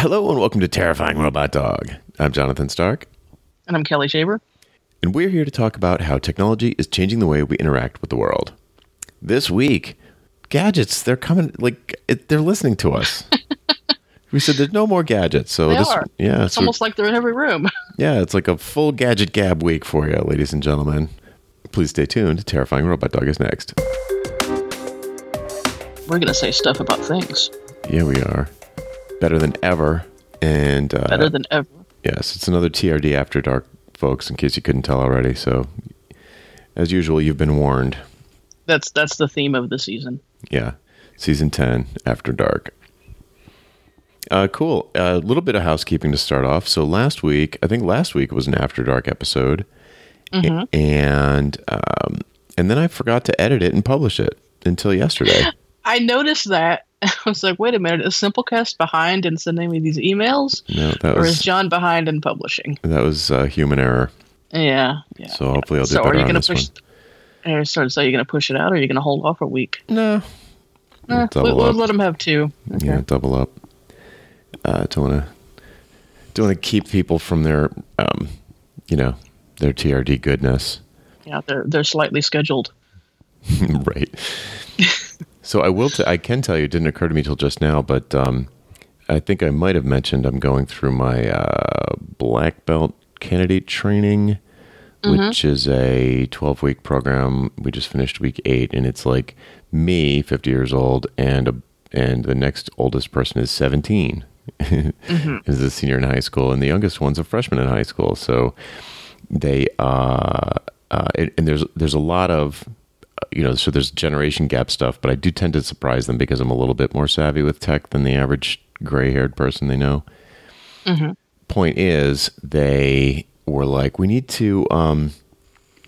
Hello and welcome to Terrifying Robot Dog. I'm Jonathan Stark, And I'm Kelly Shaver. and we're here to talk about how technology is changing the way we interact with the world. This week, gadgets, they're coming, like, it, they're listening to us. we said there's no more gadgets. So They this, are. yeah, It's so- almost like they're in every room. yeah, it's like a full gadget gab week for you, ladies and gentlemen. Please stay tuned. Terrifying Robot Dog is next. We're going to say stuff about things Yeah, we are. Better than ever. And uh, better than ever. Yes, it's another TRD After Dark, folks, in case you couldn't tell already. So, as usual, you've been warned. That's that's the theme of the season. Yeah, season 10, After Dark. Uh, cool. A little bit of housekeeping to start off. So, last week, I think last week was an After Dark episode. A- And, um, and then I forgot to edit it and publish it until yesterday. I noticed that. I was like, wait a minute, is Simplecast behind in sending me these emails? no, that Or is John behind in publishing? that was uh, human error. Yeah. yeah. So, hopefully, I'll do So are you on gonna this push one. Started to say you're going to push it out or are you going to hold off a week? No. Eh, Double we'll, we'll let them have two. Okay. Yeah, double up. Uh, don't want to don't want to keep people from their um, you know their TRD goodness, Yeah, they're they're slightly scheduled. right? so I will. T- I can tell you. It didn't occur to me till just now, but um, I think I might have mentioned I'm going through my uh, black belt candidate training, which is a 12 week program. We just finished week eight, and it's like me, 50 years old, and a, and the next oldest person is 17. is a senior in high school, and the youngest one's a freshman in high school. So they uh, uh and, and there's there's a lot of you know so there's generation gap stuff, but I do tend to surprise them because I'm a little bit more savvy with tech than the average gray haired person they know. Point is, they were like, we need to um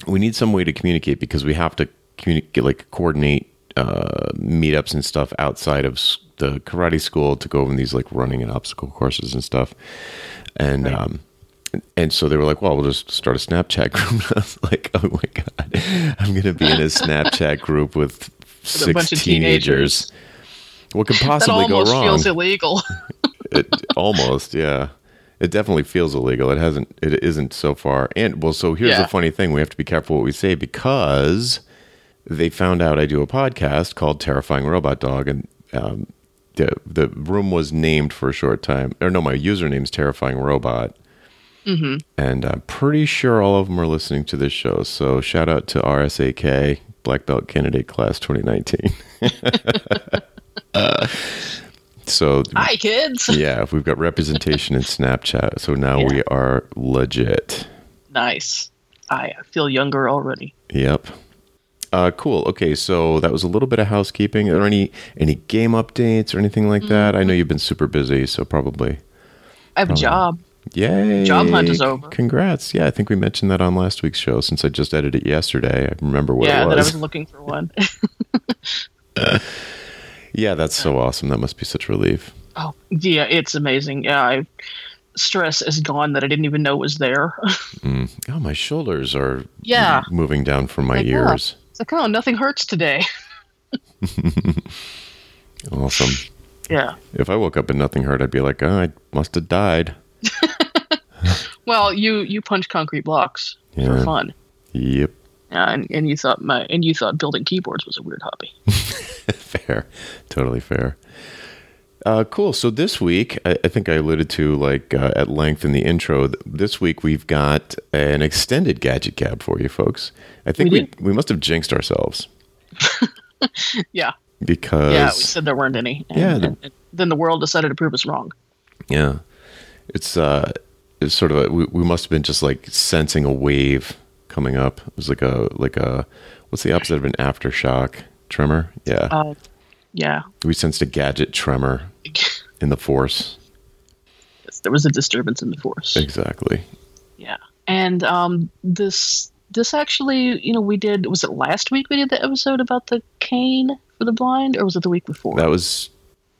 we need some way to communicate because we have to communicate like coordinate uh meetups and stuff outside of the karate school to go over these like running and obstacle courses and stuff. And um and so they were like well we'll just start a snapchat group i was like oh my god i'm gonna be in a snapchat group with six bunch of teenagers. teenagers. what could possibly go almost wrong feels illegal. it, almost yeah it definitely feels illegal it hasn't it isn't so far and well so here's Yeah. the funny thing we have to be careful what we say because they found out i do a podcast called terrifying robot dog and um, the the room was named for a short time or no my username's terrifying robot Mm-hmm. and i'm pretty sure all of them are listening to this show so shout out to rsak black belt candidate class 2019 Uh, so Hi, kids. yeah, we've got representation in Snapchat, so now Yeah. we are legit. Nice. I feel younger already. Yep. Uh, cool. Okay, so that was a little bit of housekeeping. Are there any any game updates or anything like that? I know you've been super busy, so probably. I have a job. Yay! Job hunt is over. Congrats! Yeah, I think we mentioned that on last week's show. Since I just edited it yesterday, I remember what yeah, it that I was. was looking for one. yeah, that's so awesome. That must be such relief. oh, yeah, it's amazing. Yeah, I stress is gone that I didn't even know was there. Mm. Oh, my shoulders are Yeah. moving down from my Like, yeah. ears. It's like, oh, nothing hurts today. Awesome. Yeah. If I woke up and nothing hurt, I'd be like, oh, I must have died. Well, you you punch concrete blocks Yeah. for fun. Yep. Yeah, and, and you thought my and you thought building keyboards was a weird hobby. fair. Totally fair. Uh, cool. So this week, I, I think I alluded to like uh, at length in the intro. This week we've got an extended gadget gab for you folks. I think We we we, must have jinxed ourselves Yeah. because Yeah, we said there weren't any. And, Yeah, the- and- and then the world decided to prove us wrong. Yeah. It's uh it's sort of a we, we must have been just like sensing a wave coming up. It was like a like a what's the opposite of an aftershock? Tremor? Yeah. Uh, yeah. we sensed a gadget tremor in the force. Yes, there was a disturbance in the force. Exactly. Yeah. And um, this this actually, you know, we did. Was it last week we did the episode about the cane for the blind, or was it the week before? That was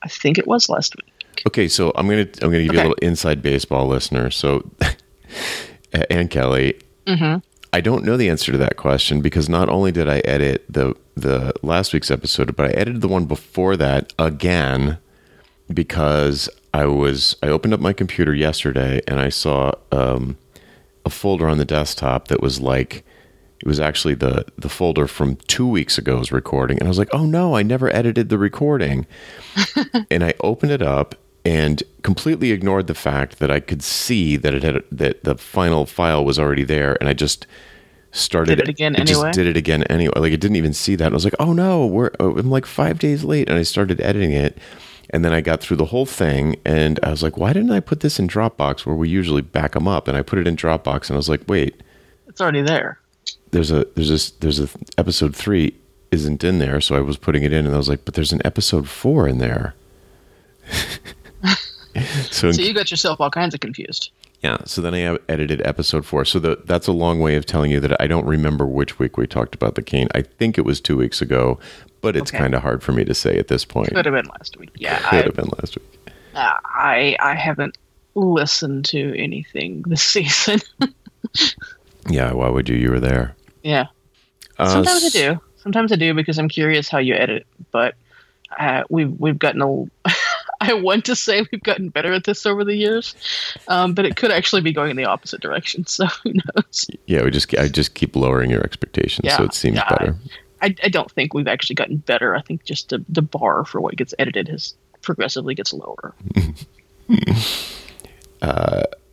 I think it was last week. Okay, so I'm gonna I'm gonna give you a little inside baseball listener. So, and Kelly, Mm-hmm. I don't know the answer to that question because not only did I edit the the last week's episode, but I edited the one before that again because I was I opened up my computer yesterday and I saw um, a folder on the desktop that was like it was actually the the folder from two weeks ago's recording, and I was like, oh no, I never edited the recording, and I opened it up and completely ignored the fact that I could see that it had that the final file was already there, and I just started Did it again it anyway? Just did it again anyway. Like it didn't even see that. And I was like, oh no, we're oh, I'm like five days late, and I started editing it. And then I got through the whole thing, and I was like, "Why didn't I put this in Dropbox where we usually back them up?" And I put it in Dropbox, and I was like, "Wait, It's already there. there's a there's this there's a episode three isn't in there, so I was putting it in, and I was like, but there's an episode four in there. so, So you got yourself all kinds of confused. yeah, so then I edited episode four. So the, that's a long way of telling you that I don't remember which week we talked about the cane. I think it was two weeks ago, but it's Okay. kind of hard for me to say at this point. Could have been last week. Yeah, Could I, have been last week. uh, I I haven't listened to anything this season. Yeah, why would you? You were there. yeah, Uh, sometimes I do. Sometimes I do because I'm curious how you edit. But uh, we've we've gotten a. I want to say we've gotten better at this over the years, um, but it could actually be going in the opposite direction. So who knows? Yeah, we just I just keep lowering your expectations, so it seems yeah, better. I, I don't think we've actually gotten better. I think just the, the bar for what gets edited has progressively gets lower.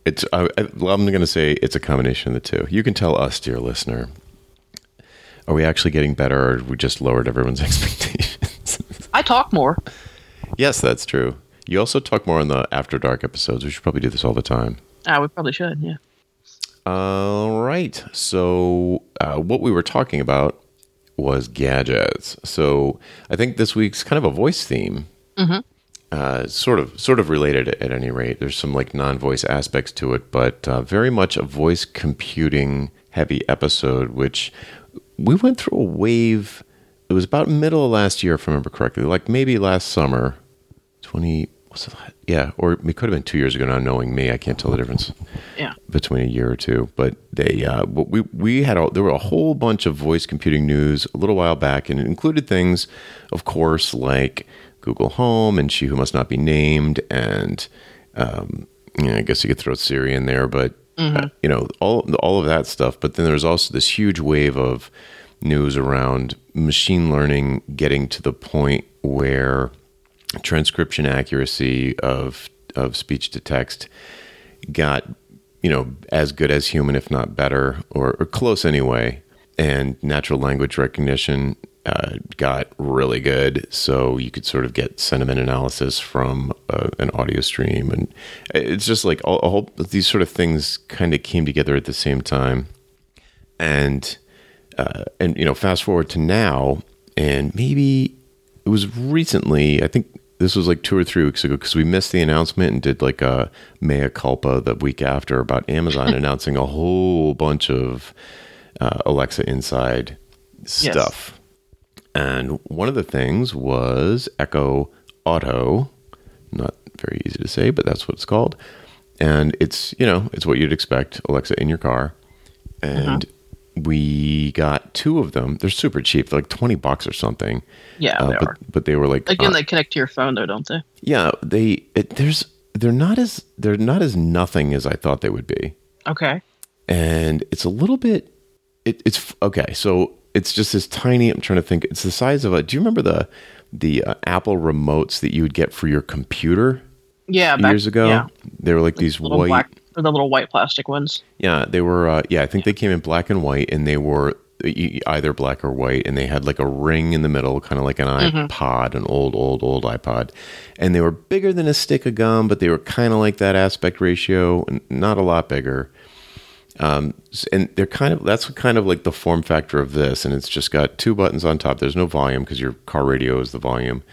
It's I, I'm going to say it's a combination of the two. You can tell us, dear listener, are we actually getting better, or we just lowered everyone's expectations? I talk more. Yes, that's true. You also talk more on the After Dark episodes. We should probably do this all the time. Ah, we probably should. Yeah. All right. So, uh, what we were talking about was gadgets. So, I think this week's kind of a voice theme. Uh, sort of, sort of related at any rate. There's some like non-voice aspects to it, but uh, very much a voice computing heavy episode. Which we went through a wave. It was about middle of last year, if I remember correctly, like maybe last summer, twenty. Was it? Yeah, or it could have been two years ago. Now, knowing me, I can't tell the difference Yeah. between a year or two. But they, uh, we we had a, there were a whole bunch of voice computing news a little while back, and it included things, of course, like Google Home and She Who Must Not Be Named, and um, you know, I guess you could throw Siri in there, but uh, you know all all of that stuff. But then there was also this huge wave of news around machine learning getting to the point where transcription accuracy of of speech to text got you know as good as human if not better or, or close anyway. And natural language recognition uh, got really good. So you could sort of get sentiment analysis from uh, an audio stream. And it's just like all, a whole these sort of things kind of came together at the same time. And uh, and you know fast forward to now and maybe it was recently i think this was like two or three weeks ago because we missed the announcement and did like a mea culpa the week after about amazon announcing a whole bunch of uh, alexa inside stuff. And one of the things was echo auto not very easy to say but that's what it's called. And it's you know it's what you'd expect alexa in your car. And we got two of them they're super cheap they're like 20 bucks or something Yeah, uh, they but are. but they were like Again, uh, they connect to your phone, though, don't they? yeah they it, there's they're not as they're not as nothing as i thought they would be Okay. and it's a little bit it, it's okay so it's just this tiny i'm trying to think it's the size of a do you remember the the uh, apple remotes that you would get for your computer Yeah, back, years ago Yeah, they were like these white black the little white plastic ones. Yeah, they were. Uh, yeah, I think they came in black and white, and they were either black or white, and they had like a ring in the middle, kind of like an iPod, an old, old, old iPod, and they were bigger than a stick of gum, but they were kind of like that aspect ratio, and not a lot bigger. Um, and they're kind of that's kind of like the form factor of this, and it's just got two buttons on top. There's no volume because your car radio is the volume,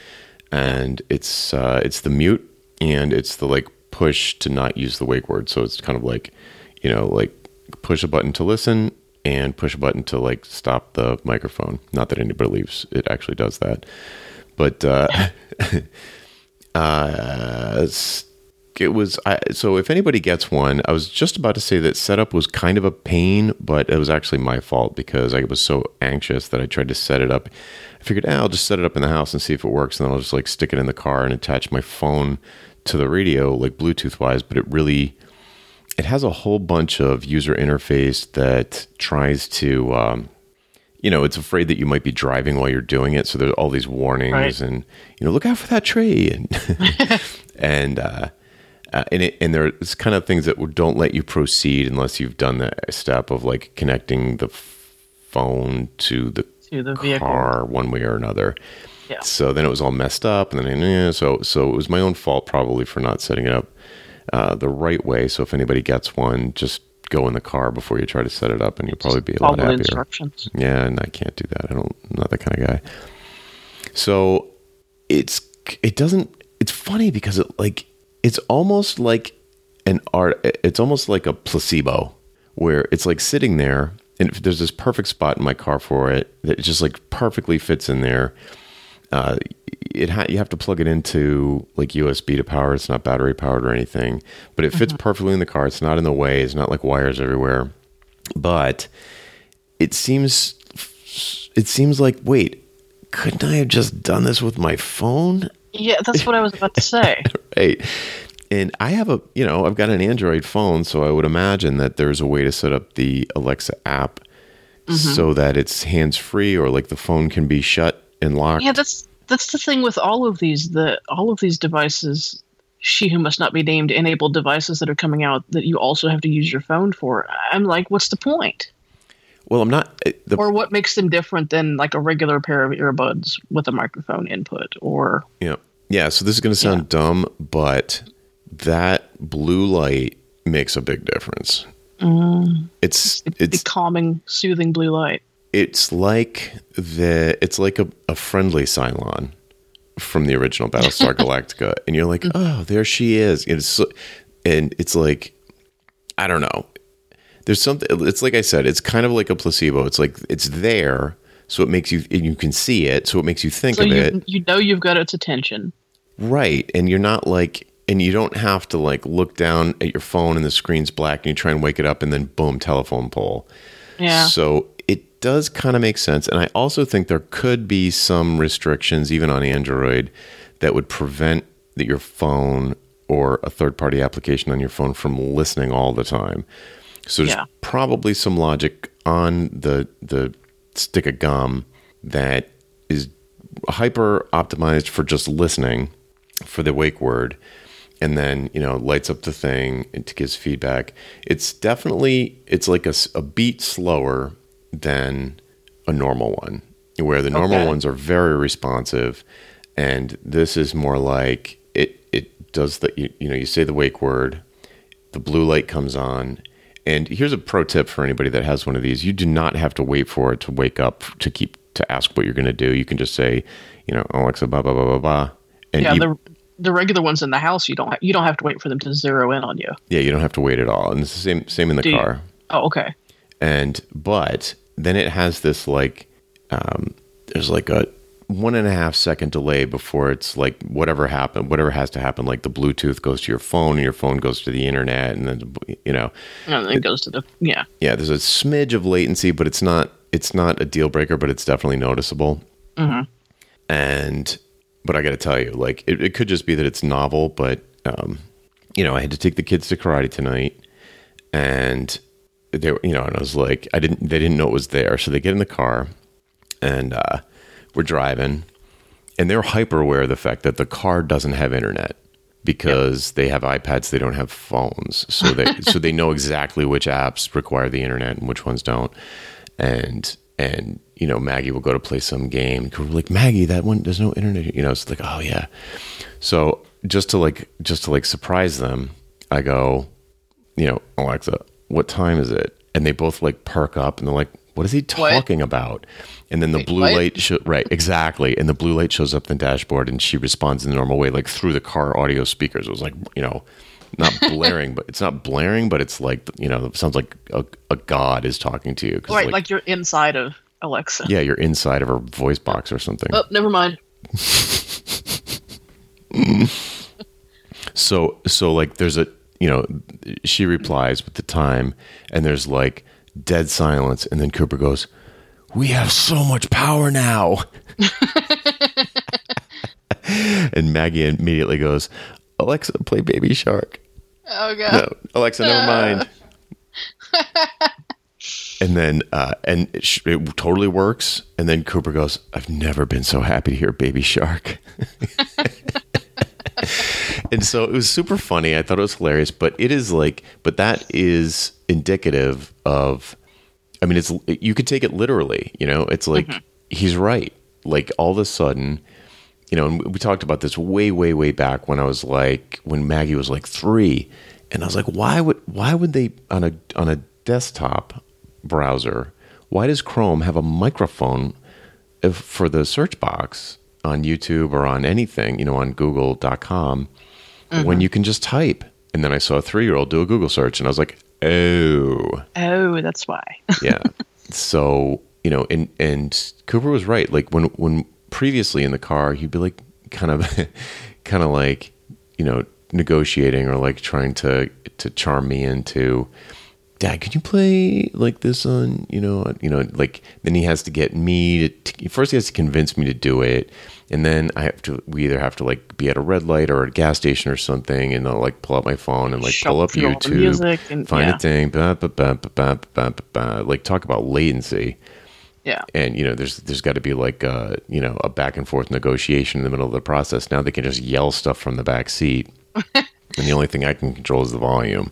and it's uh, it's the mute and it's the like push to not use the wake word. So it's kind of like you know like push a button to listen and push a button to like stop the microphone. Not that anybody believes it actually does that, but uh, uh, it was I, so if anybody gets one i was just about to say that setup was kind of a pain but it was actually my fault because i was so anxious that i tried to set it up i figured eh, i'll just set it up in the house and see if it works and then i'll just like stick it in the car and attach my phone to the radio, like Bluetooth wise, but it really it has a whole bunch of user interface that tries to um, you know it's afraid that you might be driving while you're doing it so there's all these warnings Right. and you know look out for that tree and and uh, uh, and it, and there's kind of things that don't let you proceed unless you've done the step of like connecting the phone to the To the vehicle. car one way or another. Yeah. So then it was all messed up, and then so so it was my own fault probably for not setting it up uh, the right way. So if anybody gets one, just go in the car before you try to set it up, and you'll probably be a lot happier. instructions. Yeah, and I can't do that. I don't. I'm not that kind of guy. So it's it doesn't. It's funny because it like it's almost like an art. It's almost like a placebo where it's like sitting there, and if there's this perfect spot in my car for it that just like perfectly fits in there. Uh, it ha- you have to plug it into like USB to power. It's not battery powered or anything, but it fits perfectly in the car. It's not in the way. It's not like wires everywhere. But it seems it seems like wait, couldn't I have just done this with my phone? Yeah, that's what I was about to say. Right. And I have a, you know, I've got an Android phone, so I would imagine that there's a way to set up the Alexa app so that it's hands free or like the phone can be shut and locked. Yeah, that's that's the thing with all of these. The all of these devices, she who must not be named, enabled devices that are coming out that you also have to use your phone for. I'm like, what's the point? Well, I'm not eh, the Or what makes them different than like a regular pair of earbuds with a microphone input? Or Yeah. Yeah. So this is going to sound dumb, but that blue light makes a big difference. It's the, it's the calming, soothing blue light. It's like the it's like a, a friendly Cylon from the original Battlestar Galactica, and you're like, oh, there she is. And it's so- and it's like, I don't know. There's something. It's like I said. It's kind of like a placebo. It's like it's there, so it makes you and you can see it, so it makes you think So of you it. you know you've got its attention. Right. And you're not like, and you don't have to like look down at your phone and the screen's black and you try and wake it up and then boom, telephone pole. Yeah. So does kind of make sense. And I also think there could be some restrictions, even on Android, that would prevent that your phone or a third party application on your phone from listening all the time. So there's Yeah. probably some logic on the the stick of gum that is hyper optimized for just listening for the wake word and then you know lights up the thing it gives feedback it's definitely it's like a beat slower than a normal one where the normal Okay. ones are very responsive and this is more like it it does the you, you know you say the wake word the blue light comes on and here's a pro tip for anybody that has one of these you do not have to wait for it to wake up to keep to ask what you're going to do you can just say you know alexa blah blah blah blah blah and yeah, you- the the regular ones in the house, you don't ha- you don't have to wait for them to zero in on you. yeah you don't have to wait at all and it's the same same in the Do you? car Oh, okay. And but then it has this like um there's like a one and a half second delay before it's like whatever happened whatever has to happen like the bluetooth goes to your phone and your phone goes to the internet and then you know. And then it goes to the yeah. yeah there's a smidge of latency but it's not it's not a deal breaker but it's definitely noticeable. And but i gotta tell you like it, it could just be that it's novel but um you know i had to take the kids to karate tonight and they were you know and i was like i didn't they didn't know it was there so they get in the car and uh we're driving and they're hyper aware of the fact that the car doesn't have internet because they have iPads, they don't have phones, so they so they know exactly which apps require the internet and which ones don't. And and you know Maggie will go to play some game. We're like Maggie, that one there's no internet. You know, it's like oh yeah. So just to like just to like surprise them, I go, you know, Alexa, what time is it? And they both like perk up and they're like, what is he What? talking about? And then the blue what? light, sho- right, exactly. And the blue light shows up in the dashboard and she responds in the normal way, like through the car audio speakers. It was like, you know, not blaring, but it's not blaring, but it's like, you know, it sounds like a, a god is talking to you. Right, like, you're inside of Alexa. yeah, you're inside of her voice box or something. Oh, never mind. So so like there's a you know she replies with the time and there's like dead silence and then Cooper goes, "We have so much power now." and Maggie immediately goes, Alexa, play Baby Shark. Oh god. No, Alexa, never mind. and then, uh, and it, sh- it totally works. And then Cooper goes, "I've never been so happy to hear Baby Shark." and so it was super funny. I thought it was hilarious, but it is like, but that is indicative of. I mean, it's you could take it literally. You know, it's like mm-hmm. he's right. Like all of a sudden, you know, and we talked about this way, way, way back when I was like when Maggie was like three, and I was like, why would why would they on a on a desktop browser? Why does Chrome have a microphone if, for the search box on YouTube or on anything, you know, on Google.com, when mm-hmm. you can just type? And then I saw a three year old do a Google search, and I was like, oh, Oh, that's why. yeah. So you know, and and Cooper was right. Like when when previously in the car, he'd be like kind of kind of like you know negotiating or like trying to to charm me into. Dad, could you play like this on you know you know like then he has to get me to first he has to convince me to do it and then I have to we either have to like be at a red light or a gas station or something and I'll like pull up my phone and like pull up Shuffle all the YouTube music and- find yeah. a thing bah, bah, bah, bah, bah, bah, bah, bah. like talk about latency Yeah. and you know there's there's got to be like uh you know a back and forth negotiation in the middle of the process now they can just yell stuff from the back seat and the only thing i can control is the volume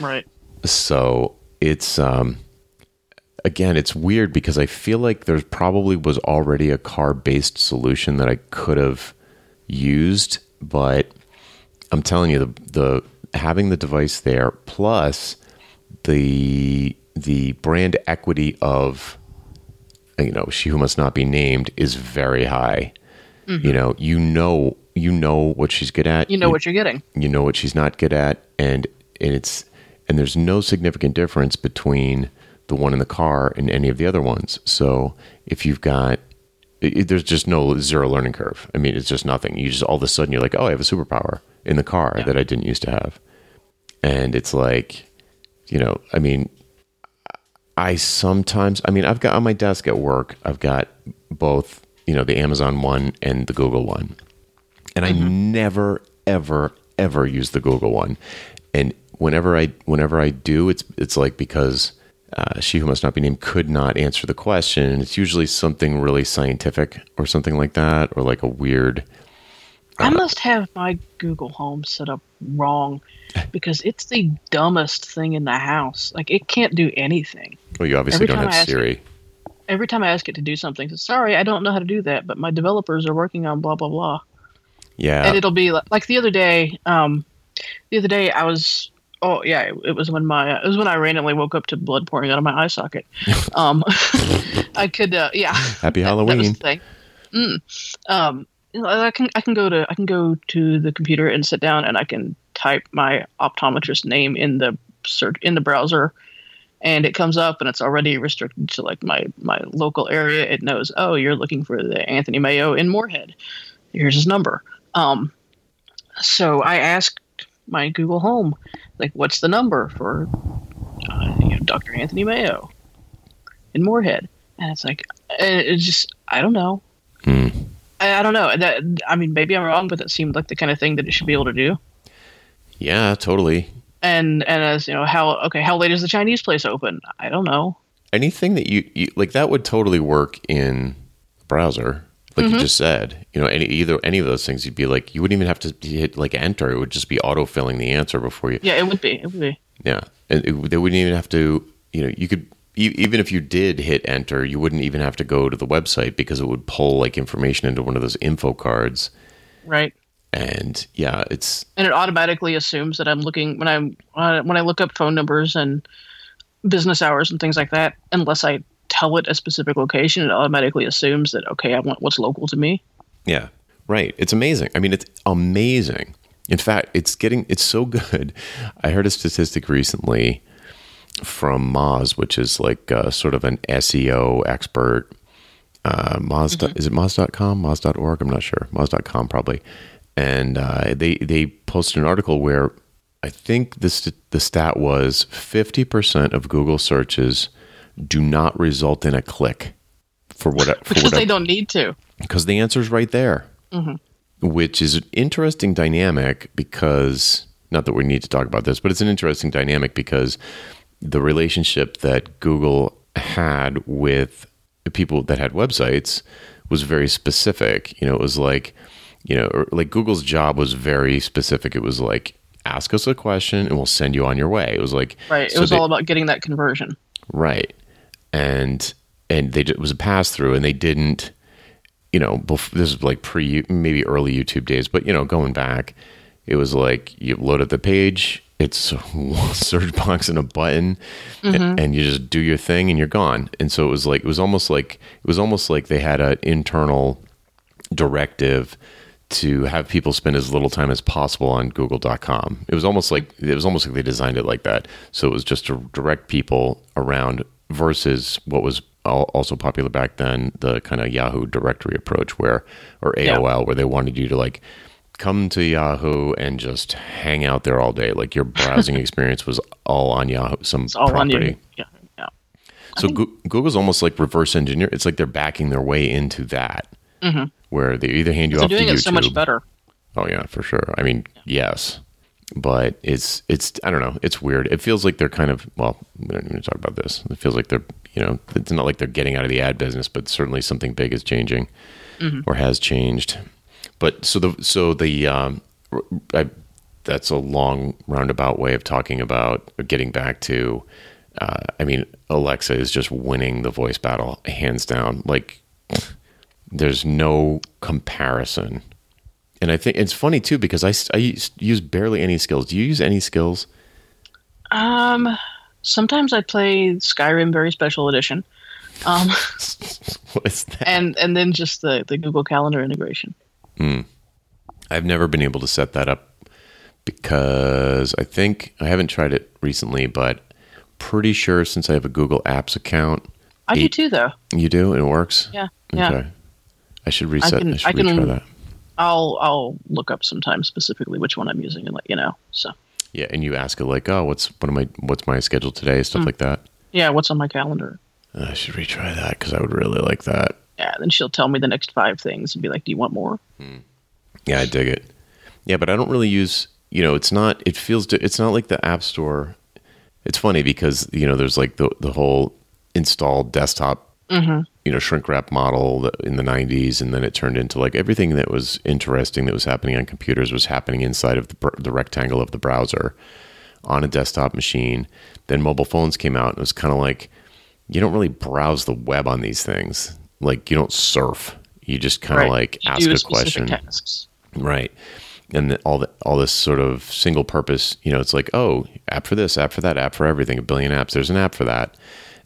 Right. so it's um again it's weird because i feel like there's probably was already a car based solution that i could have used but i'm telling you the the having the device there plus the the brand equity of you know she who must not be named is very high. You mm-hmm. know you know you know what she's good at. You know what you're getting. you know what she's not good at and and it's and there's no significant difference between the one in the car and any of the other ones. So if you've got it, there's just no zero learning curve. I mean it's just nothing. You just all of a sudden you're like oh i have a superpower in the car that i didn't used to have. And it's like you know i mean i sometimes i mean i've got on my desk at work i've got both you know the amazon one and the google one. And I mm-hmm. never, ever, ever use the Google one. And whenever I, whenever I do, it's it's like because uh, she who must not be named could not answer the question, it's usually something really scientific or something like that, or like a weird. I must have my Google Home set up wrong because it's the dumbest thing in the house. Like it can't do anything. Well, you obviously Every don't have Siri. Every time I ask it to do something, it says, sorry, I don't know how to do that, but my developers are working on blah blah blah. Yeah, and it'll be like, like the other day um the other day i was oh yeah it, it was when my it was when i randomly woke up to blood pouring out of my eye socket. Um i could uh, yeah. Happy that Halloween. the thing. Mm. um i can i can go to i can go to the computer and sit down and i can type my optometrist name in the search in the browser and it comes up and it's already restricted to like my my local area. It knows oh you're looking for the anthony mayo in moorhead. Here's his number. Um, so I asked my Google Home, like, what's the number for uh, you know, Dr. Anthony Mayo in Moorhead? And it's like, it's just, I don't know. Hmm. I, I don't know. That I mean, maybe I'm wrong, but that seemed like the kind of thing that it should be able to do. Yeah, totally. And and as you know, how okay, how late is the Chinese place open? I don't know. Anything that you, you like that would totally work in browser, like Mm-hmm. you just said. You know, any either any of those things, you'd be like, you wouldn't even have to hit like enter. It would just be auto filling the answer before you. Yeah, it would be. It would be. Yeah, and it, they wouldn't even have to. You know, you could even if you did hit enter, you wouldn't even have to go to the website because it would pull like information into one of those info cards. Right. And yeah, it's and it automatically assumes that I'm looking when I'm uh, when I look up phone numbers and business hours and things like that. Unless I tell it a specific location, it automatically assumes that okay, I want what's local to me. Yeah, right. It's amazing. I mean, it's amazing. In fact, it's getting it's so good. I heard a statistic recently from Moz, which is like uh, sort of an SEO expert. Uh, Moz is it Moz.com, Moz.org? I'm not sure. Moz.com probably. And uh, they they posted an article where I think the st- the stat was 50% of Google searches do not result in a click for what for Because whatever they don't need to. because the answer is right there. Mm-hmm. which is an interesting dynamic because not that we need to talk about this, but it's an interesting dynamic because the relationship that Google had with people that had websites was very specific. You know, it was like, you know, like Google's job was very specific. It was like, ask us a question and we'll send you on your way. It was like, right. It so was they- all about getting that conversion. Right. And and they it was a pass through and they didn't you know, bef- this is like pre maybe early YouTube days, but you know, going back, it was like you load up the page, it's a search box and a button and, mm-hmm. and you just do your thing and you're gone. And so it was like it was almost like it was almost like they had an internal directive to have people spend as little time as possible on google.com. It was almost like it was almost like they designed it like that. So it was just to direct people around versus what was also popular back then, the kind of Yahoo directory approach where or AOL where they wanted you to like come to Yahoo and just hang out there all day. Like your browsing experience was all on Yahoo some It's all property. on you. Yeah. Yeah. So Goo- Google's almost like reverse engineer. It's like they're backing their way into that, mm-hmm. where they either hand you They're off to doing YouTube. it so much better. Oh yeah, for sure. I mean, yes, but it's it's I don't know. It's weird. It feels like they're kind of well. We don't even talk about this. It feels like they're you know it's not like they're getting out of the ad business, but certainly something big is changing or has changed. But so the so the um, I, that's a long roundabout way of talking about getting back to. Uh, I mean, Alexa is just winning the voice battle hands down. Like, there's no comparison. And I think it's funny too because I use, use barely any skills. Do you use any skills? Um, sometimes I play Skyrim Very Special Edition, um, what is that? and and then just the the Google Calendar integration. I've never been able to set that up because I think I haven't tried it recently, but pretty sure since I have a Google Apps account, I do too, though. you do and it works. Yeah, yeah. Okay. I should reset. I, can- should I can- retry that. I'll I'll look up sometime specifically which one I'm using and let you know. So Yeah, and you ask it like, "Oh, what's what am I? What's my schedule today?" Stuff Hmm. like that. yeah, what's on my calendar? I should retry that because I would really like that. Yeah, then she'll tell me the next five things and be like, "Do you want more?" Yeah, I dig it. Yeah, but I don't really use. You know, it's not. It feels. It's not like the App Store. It's funny because you know there's like the the whole installed desktop. Mm-hmm. You know, shrink wrap model in the '90s, and then it turned into like everything that was interesting that was happening on computers was happening inside of the, the rectangle of the browser on a desktop machine. Then mobile phones came out, and it was kind of like you don't really browse the web on these things. Like you don't surf. You just kind of Right. like You ask a question. tasks. Right. And all the, all this sort of single purpose, you know, it's like, oh, app for this, app for that, app for everything, a billion apps. There's an app for that,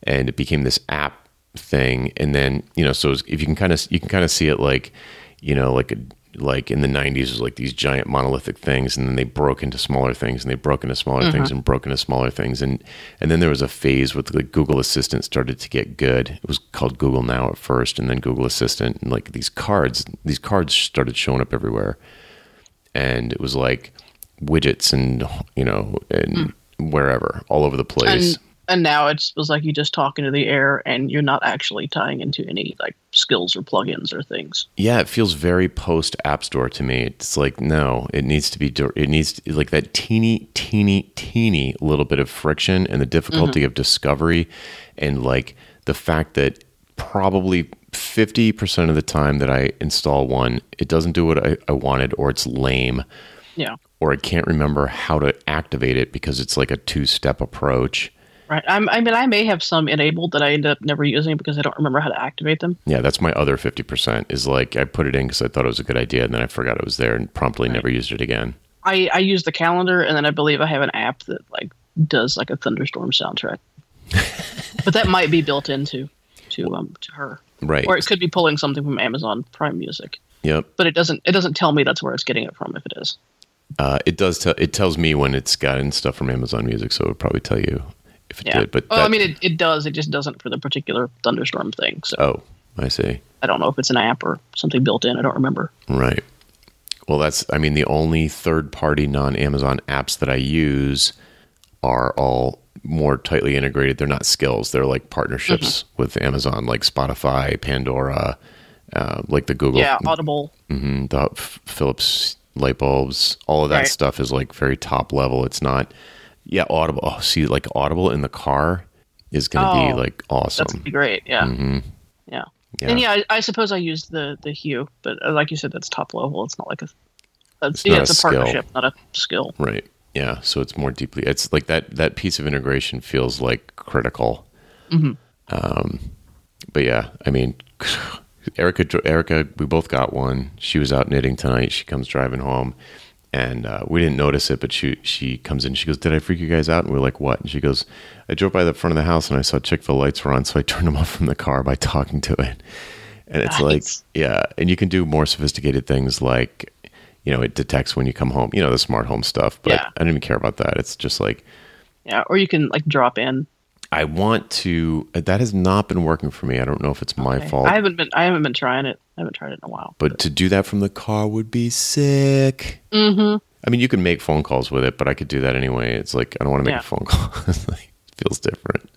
and it became this app thing. And then, you know, so if you can kind of you can kind of see it like, you know, like a like in the 90s it was like these giant monolithic things and then they broke into smaller things and they broke into smaller things mm-hmm. and broke into smaller things. And and then there was a phase with the google assistant started to get good. It was called google now at first and then google assistant and like these cards these cards started showing up everywhere. And it was like widgets and you know and mm. wherever all over the place. And and now it feels like you just talk into the air and you're not actually tying into any like skills or plugins or things. yeah it feels very post app store to me it's like no it needs to be it needs to, like that teeny teeny teeny little bit of friction and the difficulty mm-hmm. of discovery and like the fact that probably 50% of the time that i install one it doesn't do what i, I wanted or it's lame Yeah. or i can't remember how to activate it because it's like a two-step approach Right. I'm, I mean, I may have some enabled that I end up never using because I don't remember how to activate them. Yeah, that's my other 50% is like I put it in because I thought it was a good idea and then I forgot it was there and promptly never used it again. I, I use the calendar and then I believe I have an app that like does like a thunderstorm soundtrack. but that might be built into to um to her. Right. Or it could be pulling something from Amazon Prime Music. Yep. But it doesn't it doesn't tell me that's where it's getting it from if it is. Uh, it does tell it tells me when it's gotten stuff from Amazon Music, so it would probably tell you if it Yeah. did. But well, I mean it, it does, it just doesn't for the particular thunderstorm thing. So oh, I see. I don't know if it's an app or something built in. I don't remember. Right. Well, that's I mean the only third-party non-Amazon apps that I use are all more tightly integrated. They're not skills. They're like partnerships with Amazon, like Spotify, Pandora, uh, like the Google, Yeah, Audible. hmm the Philips light bulbs, all of that Right. stuff is like very top level. It's not, yeah, Audible. Oh, see, like Audible in the car is going to be Oh, like That's awesome. gonna be great. Yeah, hmm yeah. Yeah. And yeah, I, I suppose I used the the Hue, but uh, like you said, that's top level. It's not like a. It's, It's yeah, it's a skill. partnership, not a skill. Right. Yeah. So it's more deeply. It's like that. That piece of integration feels like critical. Mhm. Um, but yeah, I mean, Erica. Erica. We both got one. She was out knitting tonight. She comes driving home, and uh, we didn't notice it. But she she comes in. She goes, "Did I freak you guys out?" And we're like, "What?" And she goes, "I drove by the front of the house and I saw Chick Fil lights were on, so I turned them off from the car by talking to it." And it's like, yeah, and you can do more sophisticated things like, you know, it detects when you come home. You know, the smart home stuff. But Yeah. I don't even care about that. It's just like Yeah, or you can like drop in. I want to. That has not been working for me. I don't know if it's my fault, I haven't been. I haven't been trying it. I haven't tried it in a while. but to do that from the car would be sick. Mm-hmm. I mean, you can make phone calls with it, but I could do that anyway. It's like I don't want to make Yeah. a phone call. like, it feels different.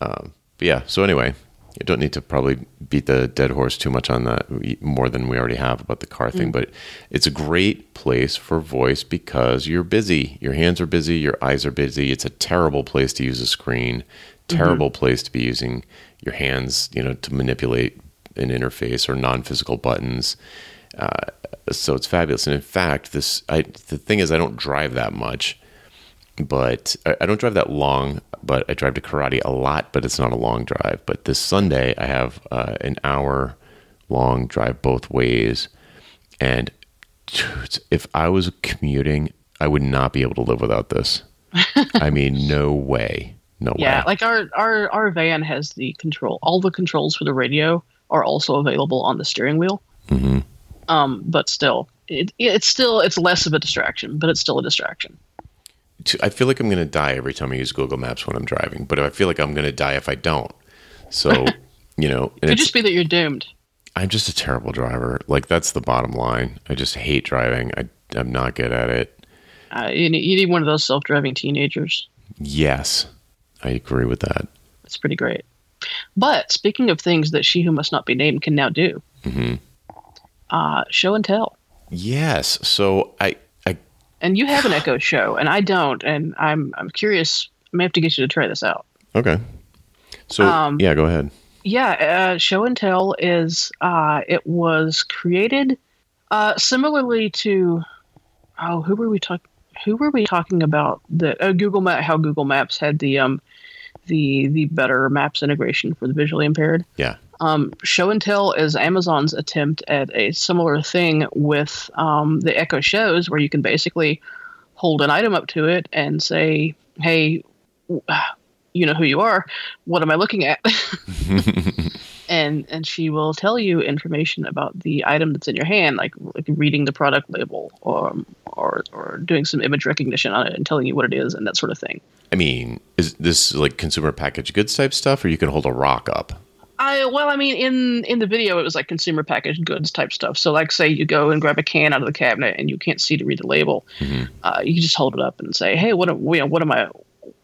Um, but yeah. So anyway, you don't need to probably beat the dead horse too much on that more than we already have about the car thing. But it's a great place for voice because you're busy. Your hands are busy. Your eyes are busy. It's a terrible place to use a screen. Terrible place to be using your hands. You know, to manipulate an interface or non-physical buttons Uh, so it's fabulous. And in fact, this I, the thing is, I don't drive that much, but I, I don't drive that long. But I drive to karate a lot, but it's not a long drive. But this Sunday, I have uh, an hour long drive both ways, and if I was commuting, I would not be able to live without this. I mean, no way, no way. Yeah, way. like our our our van has the control. All the controls for the radio are also available on the steering wheel. hmm Um, but still, it, it's still it's less of a distraction, but it's still a distraction. I feel like I'm going to die every time I use Google Maps when I'm driving, but I feel like I'm going to die if I don't. So, you know, It could just be that you're doomed. I'm just a terrible driver. Like that's the bottom line. I just hate driving. I I'm not good at it. Uh, you, need, you need one of those self-driving teenagers. Yes, I agree with that. It's pretty great. But speaking of things that she who must not be named can now do, hmm uh, show and tell. Yes. So I I And you have an Echo show, and I don't. And I'm I'm curious. I may have to get you to try this out. okay. So Um, yeah, go ahead. Yeah, uh, show and tell is uh, it was created uh, similarly to oh who were we talking who were we talking about that uh, Google Map how Google Maps had the um the the better maps integration for the visually impaired. Yeah. Um, show and tell is Amazon's attempt at a similar thing with um, the Echo shows, where you can basically hold an item up to it and say, "Hey, w- you know who you are. What am I looking at?" and and she will tell you information about the item that's in your hand, like, like reading the product label or or or doing some image recognition on it and telling you what it is and that sort of thing. I mean, is this like consumer packaged goods type stuff, or you can hold a rock up? I well, I mean, in in the video, it was like consumer packaged goods type stuff. So, like, say you go and grab a can out of the cabinet and you can't see to read the label, Mhm. uh, you can just hold it up and say, "Hey, what am what am I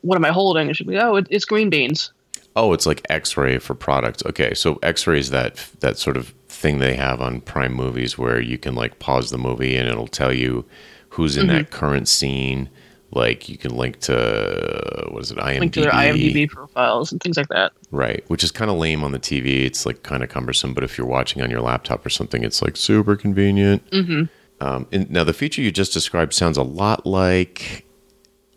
what am I holding?" And she'll be, "Oh, it, it's green beans." Oh, it's like X-ray for products. Okay, so X-ray is that that sort of thing they have on Prime Movies where you can like pause the movie and it'll tell you who's in Mm-hmm. that current scene. Like you can link to what is it, IMDb? Link to their IMDb profiles and things like that. Right, which is kind of lame on the TV. It's like kind of cumbersome, but if you're watching on your laptop or something, it's like super convenient. hmm Um, and now the feature you just described sounds a lot like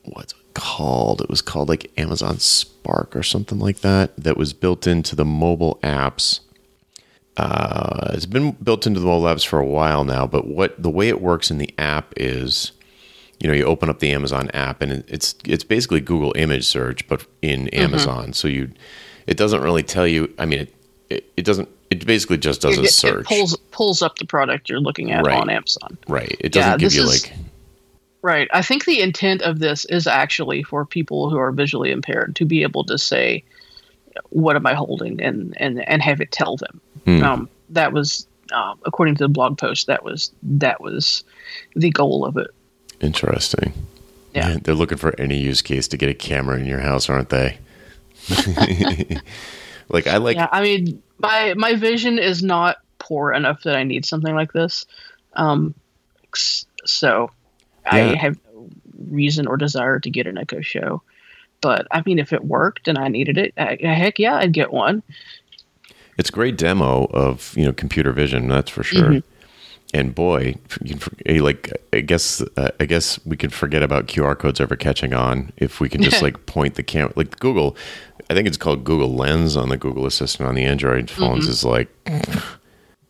what's called? It was called like Amazon Spark or something like that. That was built into the mobile apps. Uh, it's been built into the mobile apps for a while now, but what the way it works in the app is, you know, you open up the Amazon app and it's it's basically Google image search, but in Amazon. So you, it doesn't really tell you. I mean, it it, it doesn't. It basically just does It, a it search. pulls pulls up the product you're looking at Right. on Amazon. right. It doesn't give you is- like. Right. I think the intent of this is actually for people who are visually impaired to be able to say, "What am I holding?" and and and have it tell them. Hmm. Um, that was, um, according to the blog post, that was that was the goal of it. Interesting. Yeah. Man, they're looking for any use case to get a camera in your house, aren't they? like I like yeah, I mean, my my vision is not poor enough that I need something like this. Um, s- so I have no reason or desire to get an Echo Show. But I mean, if it worked and I needed it, uh, heck yeah, I'd get one. it's a great demo of you know computer vision that's for sure Mm-hmm. and boy can, eh, like i guess uh, i guess we could forget about qr codes ever catching on if we can just like point the camera like google i think it's called google lens on the google assistant on the android phones is like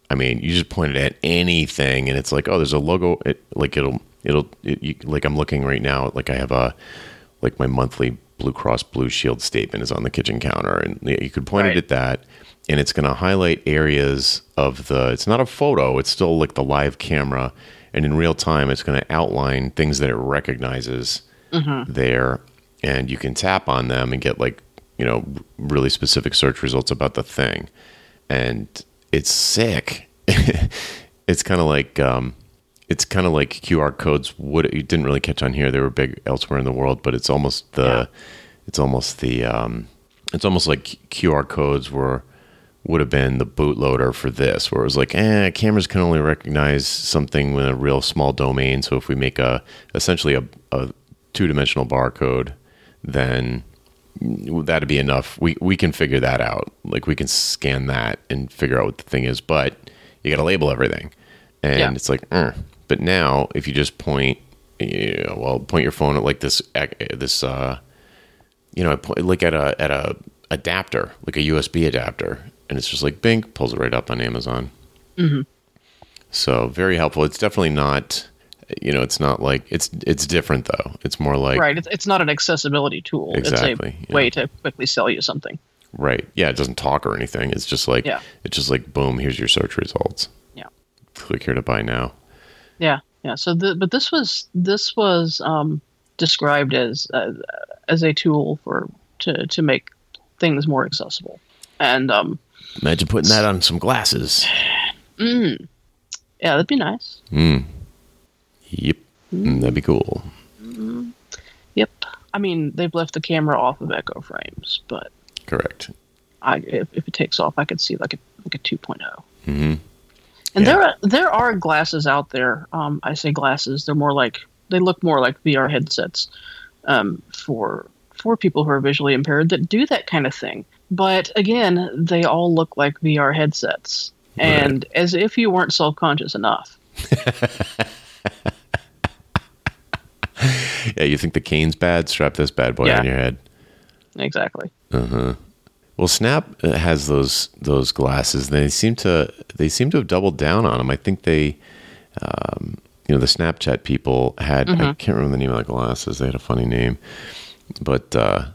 i mean you just point it at anything and it's like oh there's a logo it, like it'll it'll it, you, like i'm looking right now like i have a like my monthly Blue Cross Blue Shield statement is on the kitchen counter, and you could point Right. it at that, and it's going to highlight areas of the. It's not a photo; it's still like the live camera, and in real time, it's going to outline things that it recognizes there, and you can tap on them and get like you know really specific search results about the thing, and it's sick. it's kind of like. Um, it's kind of like QR codes would you didn't really catch on here. They were big elsewhere in the world, but it's almost the Yeah. it's almost the um, it's almost like QR codes were would have been the bootloader for this, where it was like, eh, cameras can only recognize something with a real small domain. So if we make a essentially a, a two dimensional barcode, then that'd be enough. We we can figure that out. Like we can scan that and figure out what the thing is, but you got to label everything, and Yeah. it's like, eh. But now if you just point, you know, well, point your phone at like this this uh, you know, like at a at a adapter, like a USB adapter, and it's just like Bing pulls it right up on Amazon. So very helpful. It's definitely not, you know, it's not like it's it's different though. It's more like right. It's, it's not an accessibility tool. Exactly, It's a yeah. way to quickly sell you something. Right. Yeah, it doesn't talk or anything. It's just like Yeah. it's just like boom, here's your search results. Yeah. Click here to buy now. Yeah, yeah. So, the, but this was this was um, described as uh, as a tool for to to make things more accessible, and um, Imagine putting that on some glasses. yeah, that'd be nice. Yep. Mm, That'd be cool. Yep. I mean, they've left the camera off of Echo frames, but Correct. I if, if it takes off, I could see like a like a 2.0. Mhm. And Yeah. there are there are glasses out there. Um, I say glasses; they're more like they look more like VR headsets um, for for people who are visually impaired that do that kind of thing. But again, they all look like VR headsets, and as if you weren't self conscious enough. Yeah, you think the cane's bad? Strap this bad boy Yeah. on your head. Exactly. Well, Snap uh, has those those glasses. They seem to they seem to have doubled down on them. I think they, um, you know, the Snapchat people had. I can't remember the name of the glasses. They had a funny name, but uh,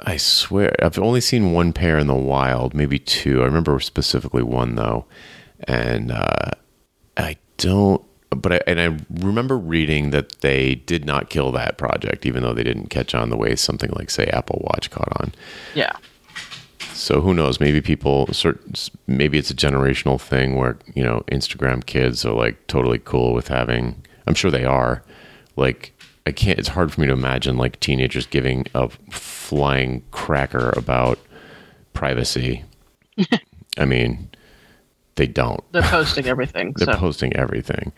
I swear I've only seen one pair in the wild, maybe two. I remember specifically one though, and uh, I don't. But I, and I remember reading that they did not kill that project, even though they didn't catch on the way something like say Apple Watch caught on. Yeah. So who knows? Maybe people, maybe it's a generational thing where you know Instagram kids are like totally cool with having. I'm sure they are. Like I can't. It's hard for me to imagine like teenagers giving a flying cracker about privacy. I mean, they don't. They're posting everything. They're so posting everything.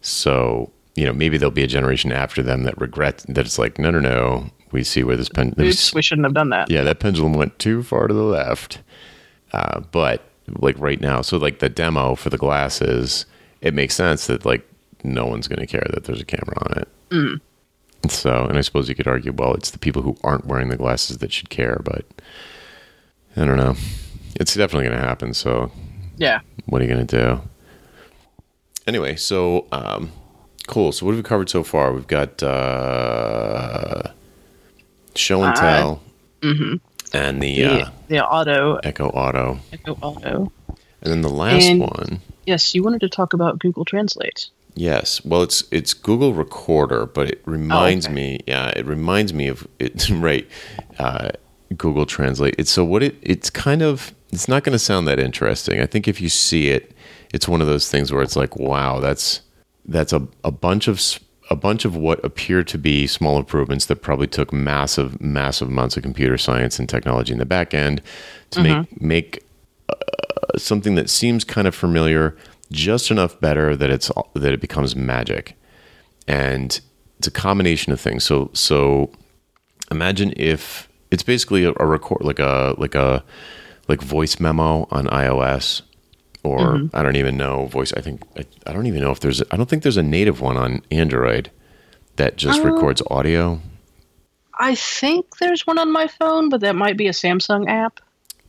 So you know, maybe there'll be a generation after them that regret that it's like, no, no, no. We see where this pen. oops, we shouldn't have done that. yeah, that pendulum went too far to the left. Uh, but like right now, so like the demo for the glasses, it makes sense that like no one's going to care that there's a camera on it. Mm. So, and I suppose you could argue, well, it's the people who aren't wearing the glasses that should care, but I don't know. It's definitely going to happen. So, Yeah. what are you going to do? Anyway, so um, cool. So, what have we covered so far? We've got uh, show and Uh, tell, and the The, uh, the auto Echo Auto, Echo Auto. and then the last And- one. Yes, you wanted to talk about Google Translate. Yes, well, it's it's Google Recorder, but it reminds okay. me. Yeah, it reminds me of it. Right, uh, Google Translate. It's so what it. It's kind of. It's not going to sound that interesting. I think if you see it, it's one of those things where it's like, wow, that's that's a a bunch of a bunch of what appear to be small improvements that probably took massive, massive amounts of computer science and technology in the back end to make make uh, something that seems kind of familiar just enough better that it's that it becomes magic, and it's a combination of things. So so imagine if it's basically a, a record like a like a like voice memo on iOS or I don't even know voice. I think I, I don't even know if there's. I don't think there's a native one on Android that just Uh, records audio. I think there's one on my phone, but that might be a Samsung app.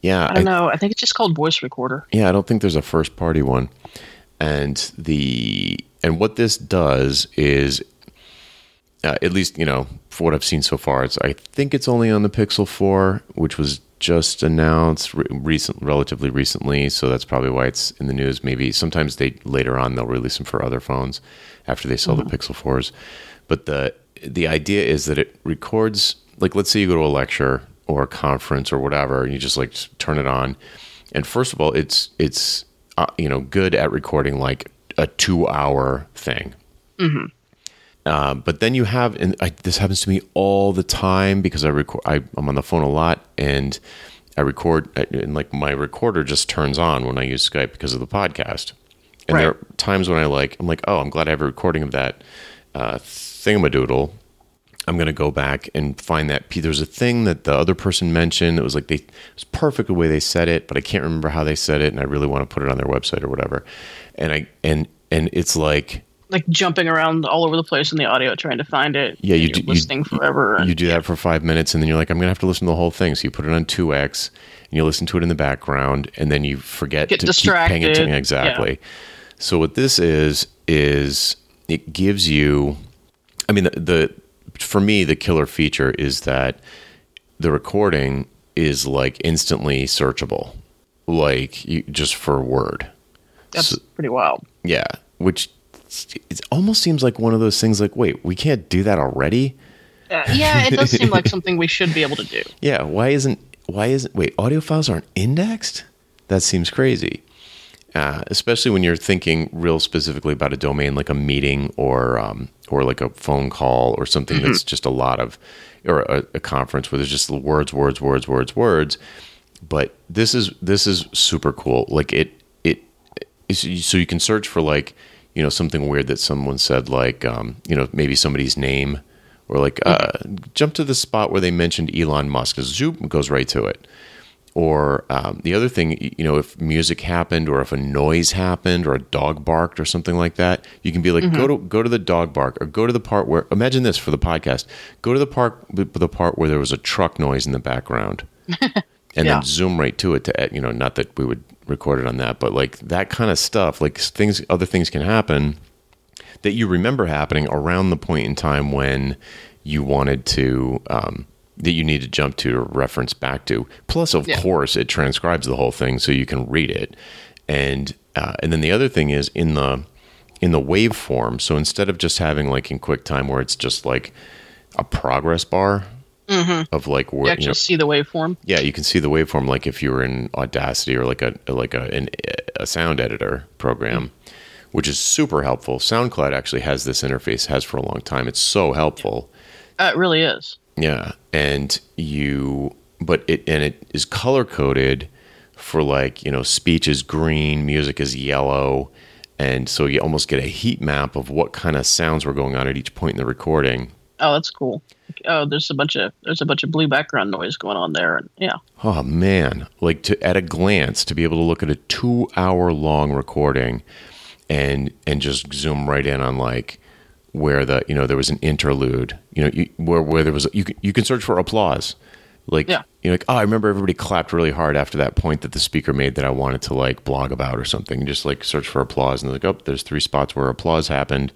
Yeah, I don't know. I think it's just called Voice Recorder. yeah. I don't think there's a first party one. And the and what this does is, uh, at least you know for what I've seen so far, it's I think it's only on the Pixel Four, which was just announced re- recent, relatively recently. So that's probably why it's in the news. Maybe sometimes they later on they'll release them for other phones after they sell the Pixel Fours. But the the idea is that it records like let's say you go to a lecture or a conference or whatever, and you just like just turn it on. And first of all, it's it's uh, you know good at recording like a two hour thing. Uh, but then you have, and I, this happens to me all the time because I record. I, I'm on the phone a lot, and I record, and like my recorder just turns on when I use Skype because of the podcast. And there are times when I like, I'm like, oh, I'm glad I have a recording of that uh, thingamadoodle. I'm gonna go back and find that. There's a thing that the other person mentioned. It was like they it was perfect the way they said it, but I can't remember how they said it, and I really want to put it on their website or whatever. And I and and it's like Like jumping around all over the place in the audio trying to find it. Yeah, you do- you- listening forever. and- you do that for five minutes and then you're like i'm gonna have to listen to the whole thing so you put it on 2x and you listen to it in the background and then you forget Get to keep paying attention distracted, exactly so what this is is it gives you i mean the, the for me the killer feature is that the recording is like instantly searchable like you, just for a word That's So- pretty wild. yeah which it almost seems like one of those things like wait we can't do that already Uh, yeah, it does seem like something we should be able to do. Yeah, why isn't why isn't wait audio files aren't indexed? That seems crazy. Uh, especially when you're thinking real specifically about a domain like a meeting or um, or like a phone call or something that's just a lot of or a, a conference where there's just words, words, words, words, words. But this is this is super cool. Like it it so you can search for like you know something weird that someone said like um, you know maybe somebody's name or like uh, jump to the spot where they mentioned Elon Musk. Zoom goes right to it. Or um, the other thing, you know, if music happened, or if a noise happened, or a dog barked, or something like that, you can be like, go to go to the dog bark, or go to the part where. Imagine this for the podcast. Go to the part, the part where there was a truck noise in the background, and Yeah. then zoom right to it. To you know, not that we would record it on that, but like that kind of stuff. Like things, other things can happen that you remember happening around the point in time when you wanted to um, that you need to jump to or reference back to. Plus, of Yeah. course, it transcribes the whole thing so you can read it. And uh, and then the other thing is in the in the waveform. So instead of just having like in QuickTime where it's just like a progress bar of like You where actually you know, see the waveform. yeah, you can see the waveform like if you were in Audacity or like a like a an, a sound editor program, which is super helpful. SoundCloud actually has this interface, has for a long time. It's so helpful. Uh, it really is. Yeah, and you but it and it is color coded for like, you know, speech is green, music is yellow, and so you almost get a heat map of what kind of sounds were going on at each point in the recording. Oh, that's cool. Oh, there's a bunch of there's a bunch of blue background noise going on there, and yeah, Oh man, like to at a glance to be able to look at a 2-hour long recording and and just zoom right in on like where the you know there was an interlude, you know, you, where where there was you can, you can search for applause. Like Yeah. you know, like oh, I remember everybody clapped really hard after that point that the speaker made that I wanted to like blog about or something. Just like search for applause and like, oh, there's three spots where applause happened.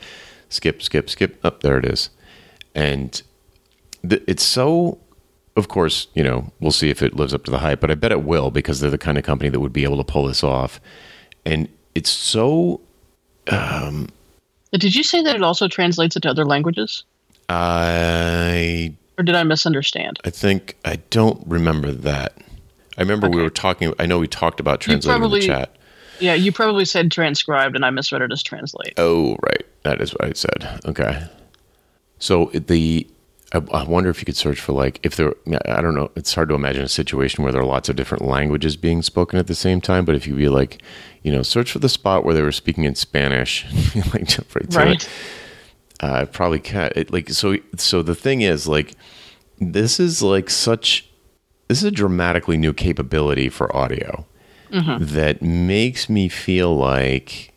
Skip, skip, skip. Up there it is. And th- it's so of course, you know, we'll see if it lives up to the hype, but I bet it will because they're the kind of company that would be able to pull this off. And it's so um, Did you say that it also translates into other languages, I or did I misunderstand? I think I don't remember that. I remember we were talking I know we talked about translating probably- in the chat. Yeah, you probably said transcribed, and I misread it as translate. Oh, right. That is what I said. Okay. So the I, I wonder if you could search for like if there. I don't know. It's hard to imagine a situation where there are lots of different languages being spoken at the same time. But if you be like, you know, search for the spot where they were speaking in Spanish, like jump right to Right. it. Uh, probably can't. It, like so. So the thing is, like, this is like such. This is a dramatically new capability for audio that makes me feel like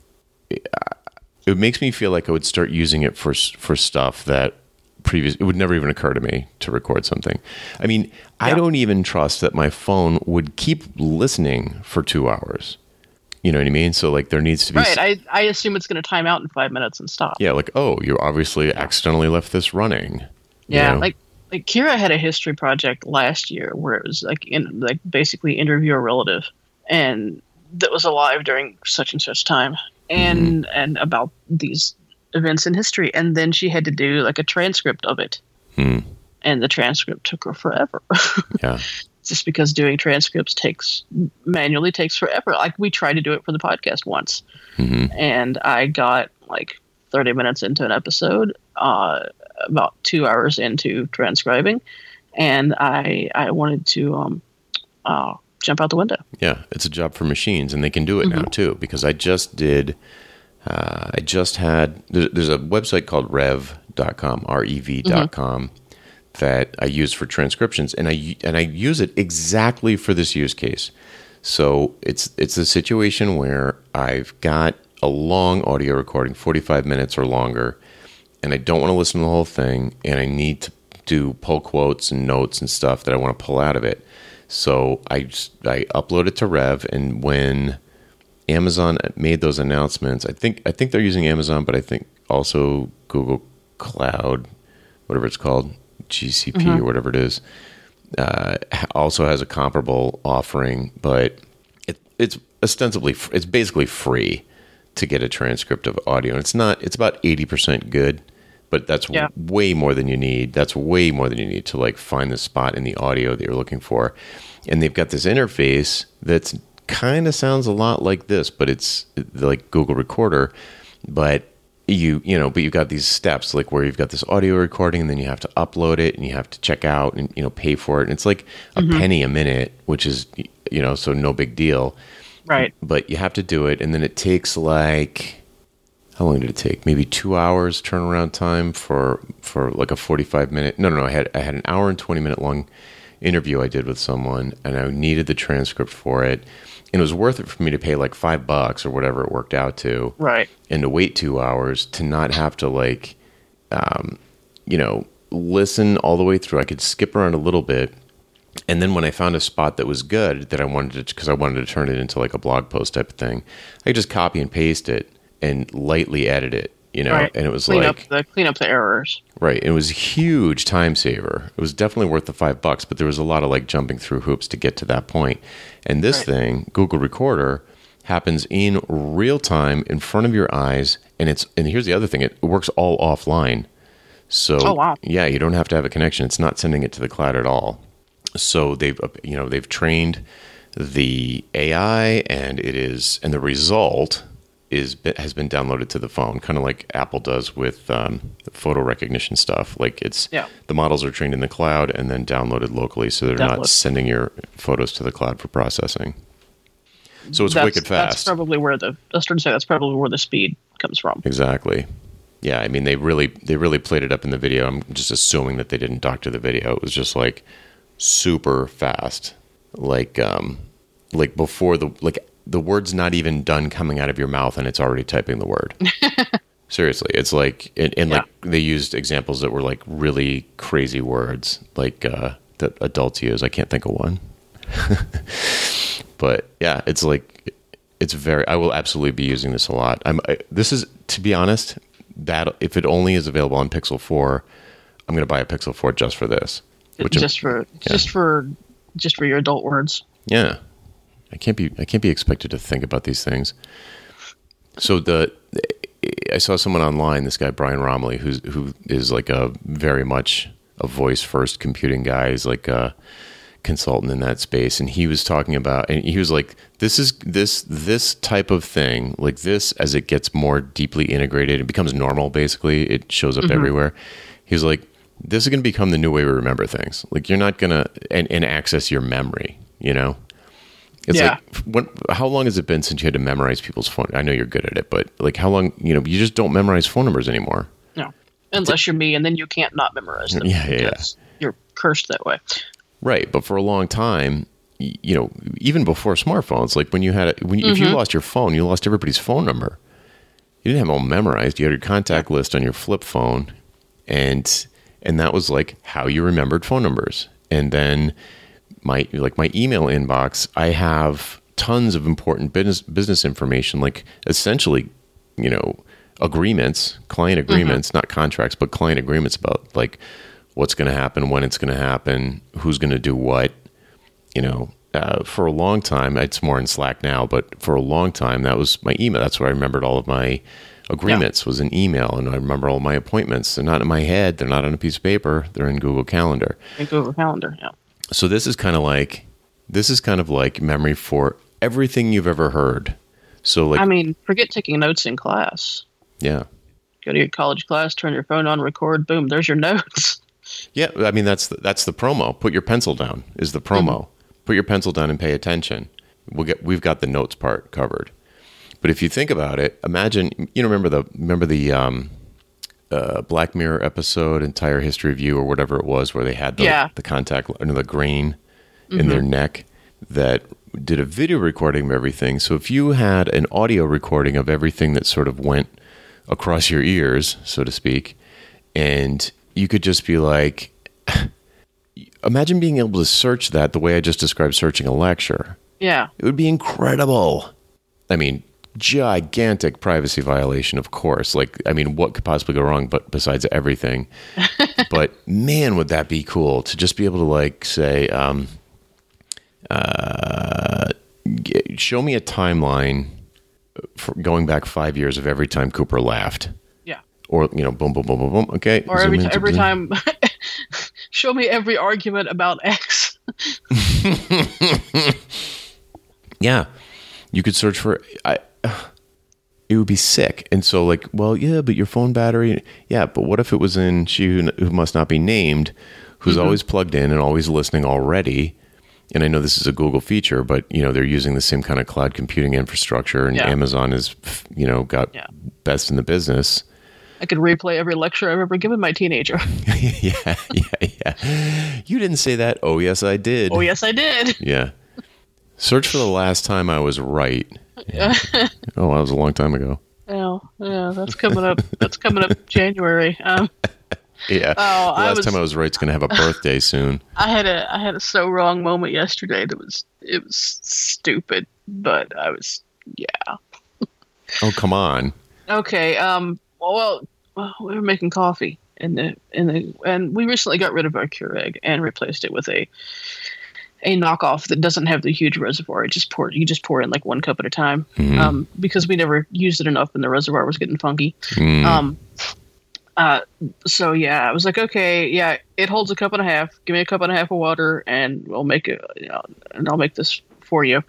it makes me feel like I would start using it for for stuff that previous it would never even occur to me to record something. I mean, I don't even trust that my phone would keep listening for 2 hours. You know what I mean? So like there needs to be Right. I, I assume it's going to time out in five minutes and stop. Yeah, like oh, you obviously accidentally left this running. you Yeah, know? like like Kira had a history project last year where it was like in like basically interview a relative, and that was alive during such and such time, and Mm-hmm. and about these events in history, and then she had to do like a transcript of it, Hmm. and the transcript took her forever. yeah. Just because doing transcripts takes manually takes forever. Like we tried to do it for the podcast once, hmm and I got like 30 minutes into an episode, uh, about two hours into transcribing, and I I wanted to um, uh, jump out the window. Yeah, it's a job for machines, and they can do it now too. Because I just did, uh, I just had. There's, there's a website called Rev.com, R-E-V.com, that I use for transcriptions, and I and I use it exactly for this use case. So it's it's a situation where I've got a long audio recording, 45 minutes or longer, and I don't want to listen to the whole thing, and I need to do pull quotes and notes and stuff that I want to pull out of it. So I just, I upload it to Rev, and when Amazon made those announcements, I think I think they're using Amazon, but I think also Google Cloud, whatever it's called, GCP or whatever it is, uh, also has a comparable offering, but it, it's ostensibly it's basically free to get a transcript of audio. And it's not it's about 80% good, but that's Yeah. w- way more than you need. That's way more than you need to like find the spot in the audio that you're looking for. And they've got this interface that's kind of sounds a lot like this, but it's uh, like Google Recorder, but you you know but you've got these steps like where you've got this audio recording and then you have to upload it and you have to check out and you know pay for it and it's like a mm-hmm. penny a minute which is you know so no big deal Right. but you have to do it and then it takes like how long did it take? Maybe two hours turnaround time for for like a 45 minute no no no i had i had an hour and 20 minute long interview i did with someone and i needed the transcript for it. And it was worth it for me to pay like five bucks or whatever it worked out to. Right. and to wait two hours to not have to like um, you know listen all the way through. I could skip around a little bit. And then when i found a spot that was good that i wanted to because i wanted to turn it into like a blog post type of thing i just copy and paste it and lightly edit it you know right. and it was clean like up the clean up the errors. Right. It was a huge time saver. It was definitely worth the five bucks, but there was a lot of like jumping through hoops to get to that point. And this Right. thing, Google Recorder, happens in real time in front of your eyes. And it's and here's the other thing, it works all offline. So Oh, wow. yeah, you don't have to have a connection. It's not sending it to the cloud at all. So they've you know, they've trained the AI and it is and the result is has been downloaded to the phone, kind of like Apple does with um, photo recognition stuff. Like it's Yeah. the models are trained in the cloud and then downloaded locally, so they're not sending your photos to the cloud for processing. So it's that's, wicked fast. That's probably where the I was trying to say that's probably where the speed comes from. Exactly. Yeah, I mean they really they really played it up in the video. I'm just assuming that they didn't doctor the video. It was just like super fast. Like um like before the like the word's not even done coming out of your mouth and it's already typing the word. Seriously, it's like and, and like they used examples that were like really crazy words like uh that adults use. I can't think of one. but yeah, it's like it's very. I will absolutely be using this a lot. I'm. I, this is to be honest. That if it only is available on Pixel Four, I'm going to buy a Pixel Four just for this. Which I'm- just for just for just for your adult words. yeah, I can't be. I can't be expected to think about these things. So the I saw someone online. This guy Brian Roemmele, who's who is like a very much a voice first computing guy. He's like a consultant in that space, and he was talking about, and he was like, "This is this this type of thing, like this, as it gets more deeply integrated, it becomes normal. Basically, it shows up mm-hmm. everywhere." He's like, this is going to become the new way we remember things. Like you're not going to and, and access your memory. You know. It's Yeah. like when, how long has it been since you had to memorize people's phone? I know you're good at it, but like how long? You know, you just don't memorize phone numbers anymore. No, unless you're me, and then you can't not memorize them. Yeah, yeah, yeah. You're cursed that way. Right, but for a long time, you know, even before smartphones, like when you had a, when you, if you mm-hmm. lost your phone, you lost everybody's phone number. You didn't have them all memorized. You had your contact list on your flip phone, and and that was like how you remembered phone numbers. And then my like my email inbox, I have tons of important business business information, like essentially, you know, agreements, client agreements, not contracts, but client agreements about like what's going to happen, when it's going to happen, who's going to do what. You know, uh, for a long time, it's more in Slack now, but for a long time, that was my email. That's where I remembered all of my agreements was an email, and I remember all my appointments. They're not in my head. They're not on a piece of paper. They're in Google Calendar. In Google Calendar. Yeah. So this is kind of like this is kind of like memory for everything you've ever heard. So like I mean, forget taking notes in class. yeah. Go to your college class, turn your phone on, record. Boom, there's your notes. Yeah, I mean that's the, that's the promo. Put your pencil down is the promo. Put your pencil down and pay attention. We'll get we've got the notes part covered. But if you think about it, imagine you know remember the remember the um, uh, Black Mirror episode, entire history of you or whatever it was, where they had the Yeah. the contact under the grain in their neck that did a video recording of everything. So if you had an audio recording of everything that sort of went across your ears, so to speak, and you could just be like, imagine being able to search that the way I just described searching a lecture. Yeah. It would be incredible. I mean, gigantic privacy violation, of course. Like, I mean, what could possibly go wrong? But besides everything, but man, would that be cool to just be able to like say, um, uh, show me a timeline for going back five years of every time Cooper laughed, Yeah. or you know, boom, boom, boom, boom, boom. Okay, Or every in, every time, show me every argument about X. Yeah, you could search for. I. It would be sick, and so like, well, yeah, but your phone battery, yeah, but what if it was in she who, who must not be named, who's Mm-hmm. always plugged in and always listening already? And I know this is a Google feature, but you know they're using the same kind of cloud computing infrastructure, and Yeah. Amazon is, you know, got Yeah. best in the business. I could replay every lecture I've ever given my teenager. yeah, yeah, yeah. You didn't say that. Oh, yes, I did. Oh yes, I did. Yeah. Search for the last time I was right. oh, that was a long time ago. Yeah, yeah, that's coming up. That's coming up January. Um, Yeah. Oh, the I last was- time I was right right's going to have a birthday soon. I had a I had a so wrong moment yesterday that was it was stupid, but I was yeah. Oh, come on. Okay. Um. Well, well, we were making coffee in the in the and we recently got rid of our Keurig and replaced it with a a knockoff that doesn't have the huge reservoir. It just pour you just pour in like one cup at a time. Um, because we never used it enough and the reservoir was getting funky. Mm. Um. Uh. So yeah, I was like, okay, yeah, it holds a cup and a half. Give me a cup and a half of water, and we'll make it. You know, and I'll make this for you.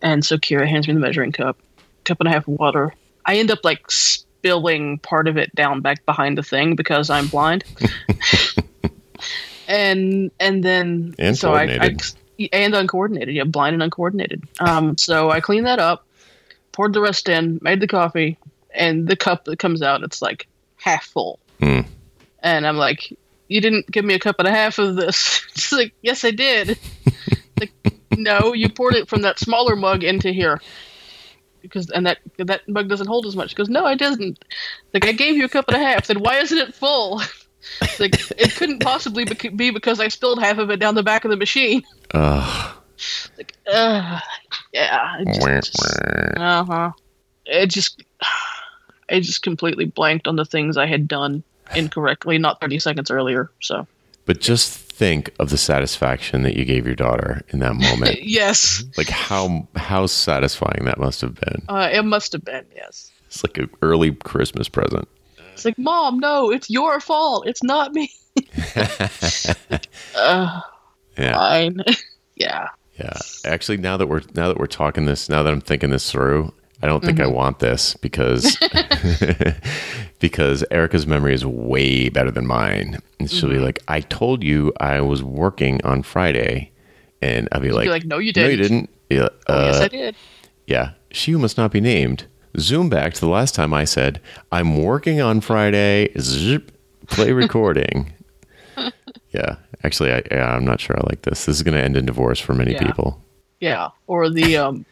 And so Kira hands me the measuring cup, cup and a half of water. I end up like spilling part of it down back behind the thing because I'm blind. and and then And so I, I. and uncoordinated, yeah, blind and uncoordinated. Um, so I cleaned that up, poured the rest in, made the coffee, and the cup that comes out, it's like half full. Hmm. And I'm like, you didn't give me a cup and a half of this. She's like, yes, I did. like, no, you poured it from that smaller mug into here. Because and that that mug doesn't hold as much. Because no, I didn't. Like I gave you a cup and a half. Then why isn't it full? It's like it couldn't possibly be because I spilled half of it down the back of the machine. Ugh. Like, uh, yeah, it Wah, just, uh huh. It just, I just completely blanked on the things I had done incorrectly, not thirty seconds earlier. So But just think of the satisfaction that you gave your daughter in that moment. yes, like how how satisfying that must have been. uh, it must have been yes. It's like an early Christmas present. It's like, mom, no, it's your fault. It's not me. uh, Yeah. fine. yeah. Yeah. Actually, now that we're now that we're talking this, now that I'm thinking this through, I don't think I want this because because Erica's memory is way better than mine. And she'll be like, "I told you I was working on Friday," and I'll be like, like, "No, you No, you didn't." didn't. Yeah, Oh, yes, uh, I did. yeah. She must not be named. Zoom back to the last time I said, I'm working on Friday. Zip, play recording. yeah. Actually, I, yeah, I'm not sure I like this. This is going to end in divorce for many Yeah. people, Yeah. Or the um.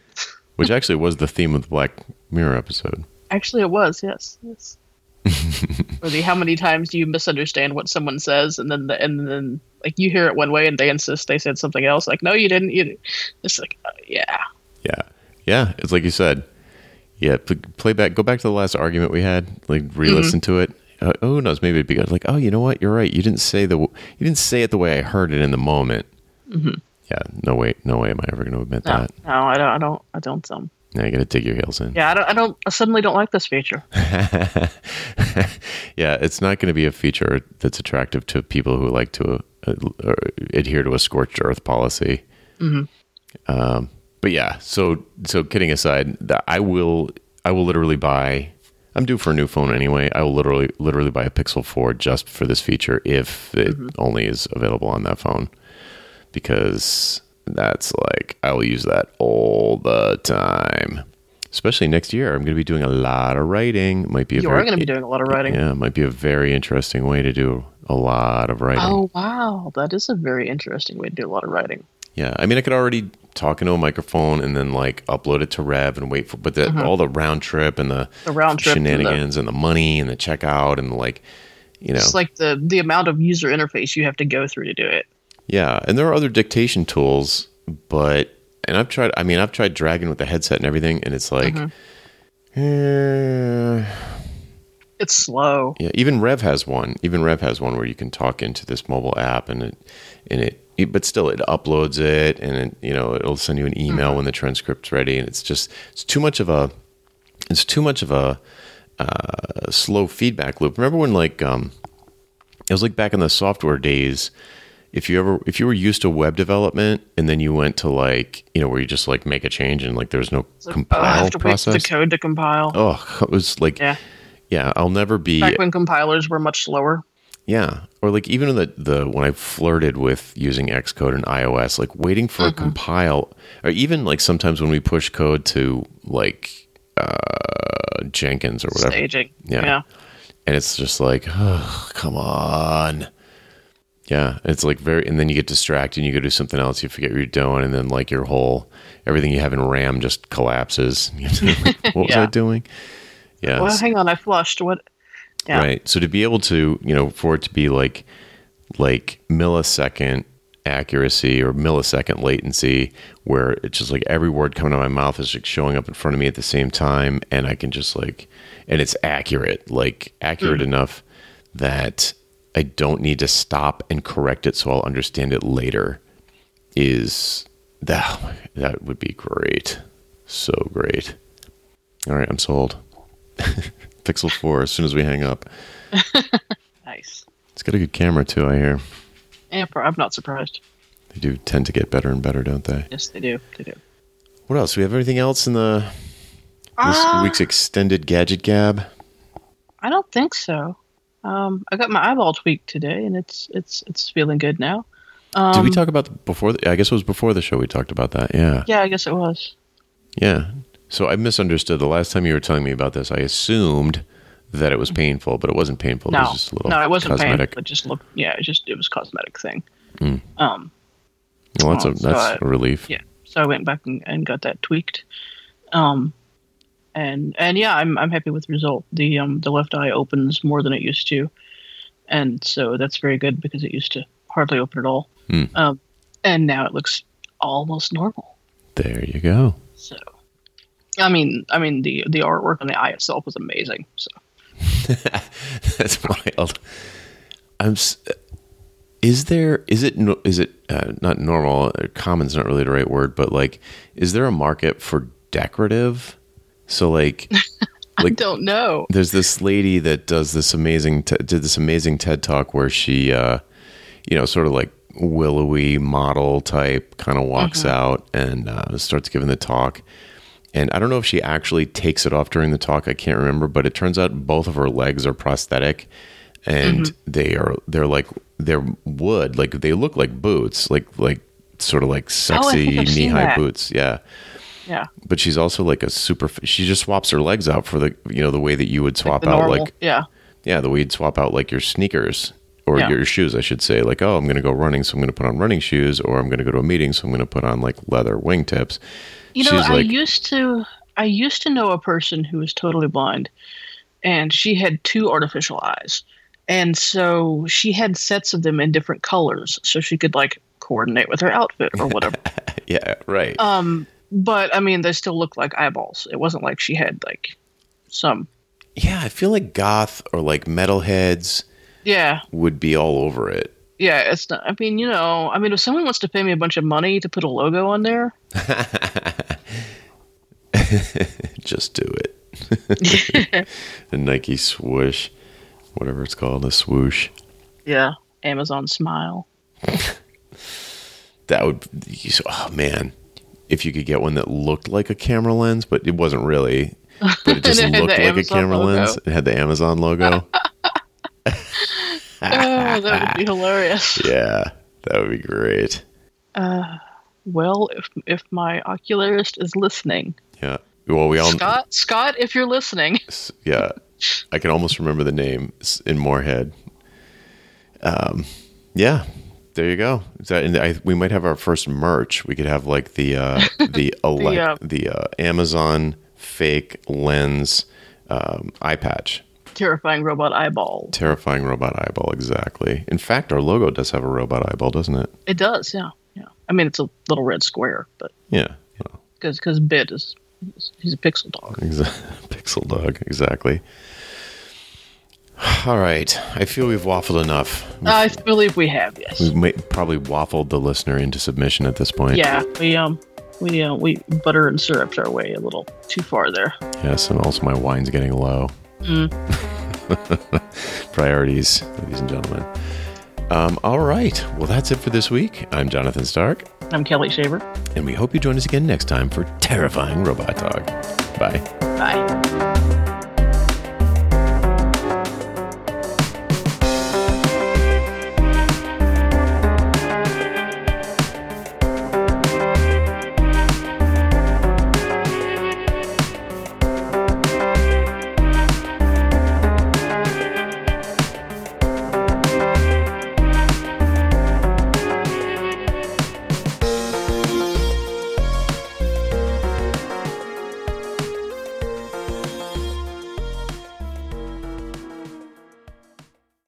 which actually was the theme of the Black Mirror episode. Actually, it was. Yes. Yes. or the how many times do you misunderstand what someone says, and then the, and then like you hear it one way, and they insist they said something else. Like, no, you didn't. You. didn't." It's like, uh, yeah. Yeah. Yeah. It's like you said. Yeah. Play back, go back to the last argument we had, like re listen to it. Uh, oh, who knows? Maybe it'd be good. Like, oh, you know what? You're right. You didn't say the, you didn't say it the way I heard it in the moment. Yeah. No way. No way am I ever going to admit No, that. no, I don't. I don't. I don't. Um. Now you got to dig your heels in. Yeah, I don't. I don't. I suddenly don't like this feature. yeah, it's not going to be a feature that's attractive to people who like to uh, uh, adhere to a scorched earth policy. Um, but yeah, so so kidding aside, I will I will literally buy. I'm due for a new phone anyway. I will literally literally buy a Pixel 4 just for this feature if it mm-hmm. only is available on that phone, because that's like I will use that all the time. Especially next year, I'm going to be doing a lot of writing. Might be a you are going to be doing a lot of writing. yeah, it might be a very interesting way to do a lot of writing. Oh wow, that is a very interesting way to do a lot of writing. Yeah, I mean, I could already talk into a microphone and then like upload it to Rev and wait for, but the, all the round trip and the, Mm-hmm. The round trip and the- shenanigans and the, money and the checkout and the, like, you know, It's like the the amount of user interface you have to go through to do it. yeah. And there are other dictation tools, but and I've tried. I mean, I've tried Dragon with the headset and everything, and it's like, Mm-hmm. eh, It's slow. Yeah, even Rev has one. Even Rev has one where you can talk into this mobile app, and it, and it- but still, it uploads it, and it, you know, it'll send you an email when the transcript's ready, and it's just, it's too much of a, it's too much of a uh, slow feedback loop. Remember when like, um, it was like back in the software days. If you ever, if you were used to web development, and then you went to like, you know, where you just like make a change and like there's no It's like, oh, I have to wait for process. the code to compile. Oh, it was like, Yeah. yeah, I'll never be. Back when compilers were much slower. Yeah, or like even the the when I flirted with using Xcode and iOS, like waiting for a compile, or even like sometimes when we push code to like uh, Jenkins or whatever, Staging. Yeah. yeah. and it's just like, oh, come on. Yeah, it's like very, and then you get distracted, and you go do something else, you forget what you're doing, and then like your whole everything you have in RAM just collapses. You have to, like, what was I doing? Yeah, Well, hang on, I flushed. What? Yeah. Right. So to be able to, you know, for it to be like like millisecond accuracy or millisecond latency where it's just like every word coming out of my mouth is like showing up in front of me at the same time and I can just like and it's accurate, like accurate hmm. enough that I don't need to stop and correct it so I'll understand it later is that that would be great. So great. All right, I'm sold. Pixel 4 as soon as we hang up. Nice. It's got a good camera too, I hear. Yeah, I'm not surprised. They do tend to get better and better, don't they? Yes, they do. They do. What else? Do we have anything else in the this Ah. week's extended gadget gab? I don't think so. Um, I got my eyeball tweaked today, and it's it's it's feeling good now. Um, Did we talk about the, before? The, I guess it was before the show we talked about that. Yeah, Yeah, I guess it was. yeah. So I misunderstood. The last time you were telling me about this, I assumed that it was painful, but it wasn't painful. it No, was just a little no, it wasn't cosmetic. painful. It just looked. Yeah, it just it was cosmetic thing. Mm. Um, Well, that's a Oh, so I- a relief. yeah. So I went back and, and got that tweaked. Um, and and yeah, I'm I'm happy with the result. The um the left eye opens more than it used to, and so that's very good because it used to hardly open at all. Hmm. Um, and now it looks almost normal. There you go. So, I mean, I mean the the artwork on the eye itself was amazing. So That's wild. I'm. Is there? Is it? Is it uh, not normal? uh, Common's not really the right word, but like, is there a market for decorative? So like, I like don't know. there's this lady that does this amazing te- did this amazing TED talk where she, uh, you know, sort of like willowy model type, kind of walks out and uh, starts giving the talk, And I don't know if she actually takes it off during the talk. I can't remember, but it turns out both of her legs are prosthetic, and Mm-hmm. they are they're like they're wood, like they look like boots, like like sort of like Oh, sexy I've knee high boots. Yeah, Yeah. but she's also like a super. She just swaps her legs out for the you know the way that you would swap The out normal. like yeah. yeah, the way you'd swap out like your sneakers or Yeah. your shoes, I should say. Like, oh, I'm going to go running, so I'm going to put on running shoes, or I'm going to go to a meeting, so I'm going to put on like leather wingtips. You know, I used to I used to know a person who was totally blind and she had two artificial eyes. And so she had sets of them in different colors so she could like coordinate with her outfit or whatever. Yeah, right. um but I mean they still look like eyeballs. It wasn't like she had like some yeah, I feel like goth or like metalheads Yeah. would be all over it. Yeah, it's not I mean, you know, I mean if someone wants to pay me a bunch of money to put a logo on there, Just do it. the Nike swoosh, whatever it's called, a swoosh. yeah, Amazon smile. That would, oh man, if you could get one that looked like a camera lens, but it wasn't really, but it just looked like a camera logo. lens. It had the Amazon logo. Oh, that would be hilarious. yeah, that would be great. Well, if if my ocularist is listening, Yeah. Well, we all, Scott, Scott, if you're listening, yeah, I can almost remember the name It's in Moorhead. Um, yeah, there you go. Is that, and I, we might have our first merch. We could have like the uh, the elec- uh, the uh, Amazon fake lens um, eye patch. Terrifying robot eyeball. Terrifying robot eyeball, exactly. In fact, our logo does have a robot eyeball, doesn't it? It does, yeah, yeah. I mean, it's a little red square, but Yeah. Because because Bit is he's a pixel dog. Pixel dog, exactly. All right. I feel we've waffled enough. I believe we have, yes. We've ma- probably waffled the listener into submission at this point. Yeah, we um we uh, we butter and syruped our way a little too far there. Yes, and also my wine's getting low. Mm. Priorities, ladies and gentlemen. Um, all right. Well, that's it for this week. I'm Jonathan Stark, I'm Kelly Shaver. and we hope you join us again next time for Terrifying Robot Talk. Bye. Bye.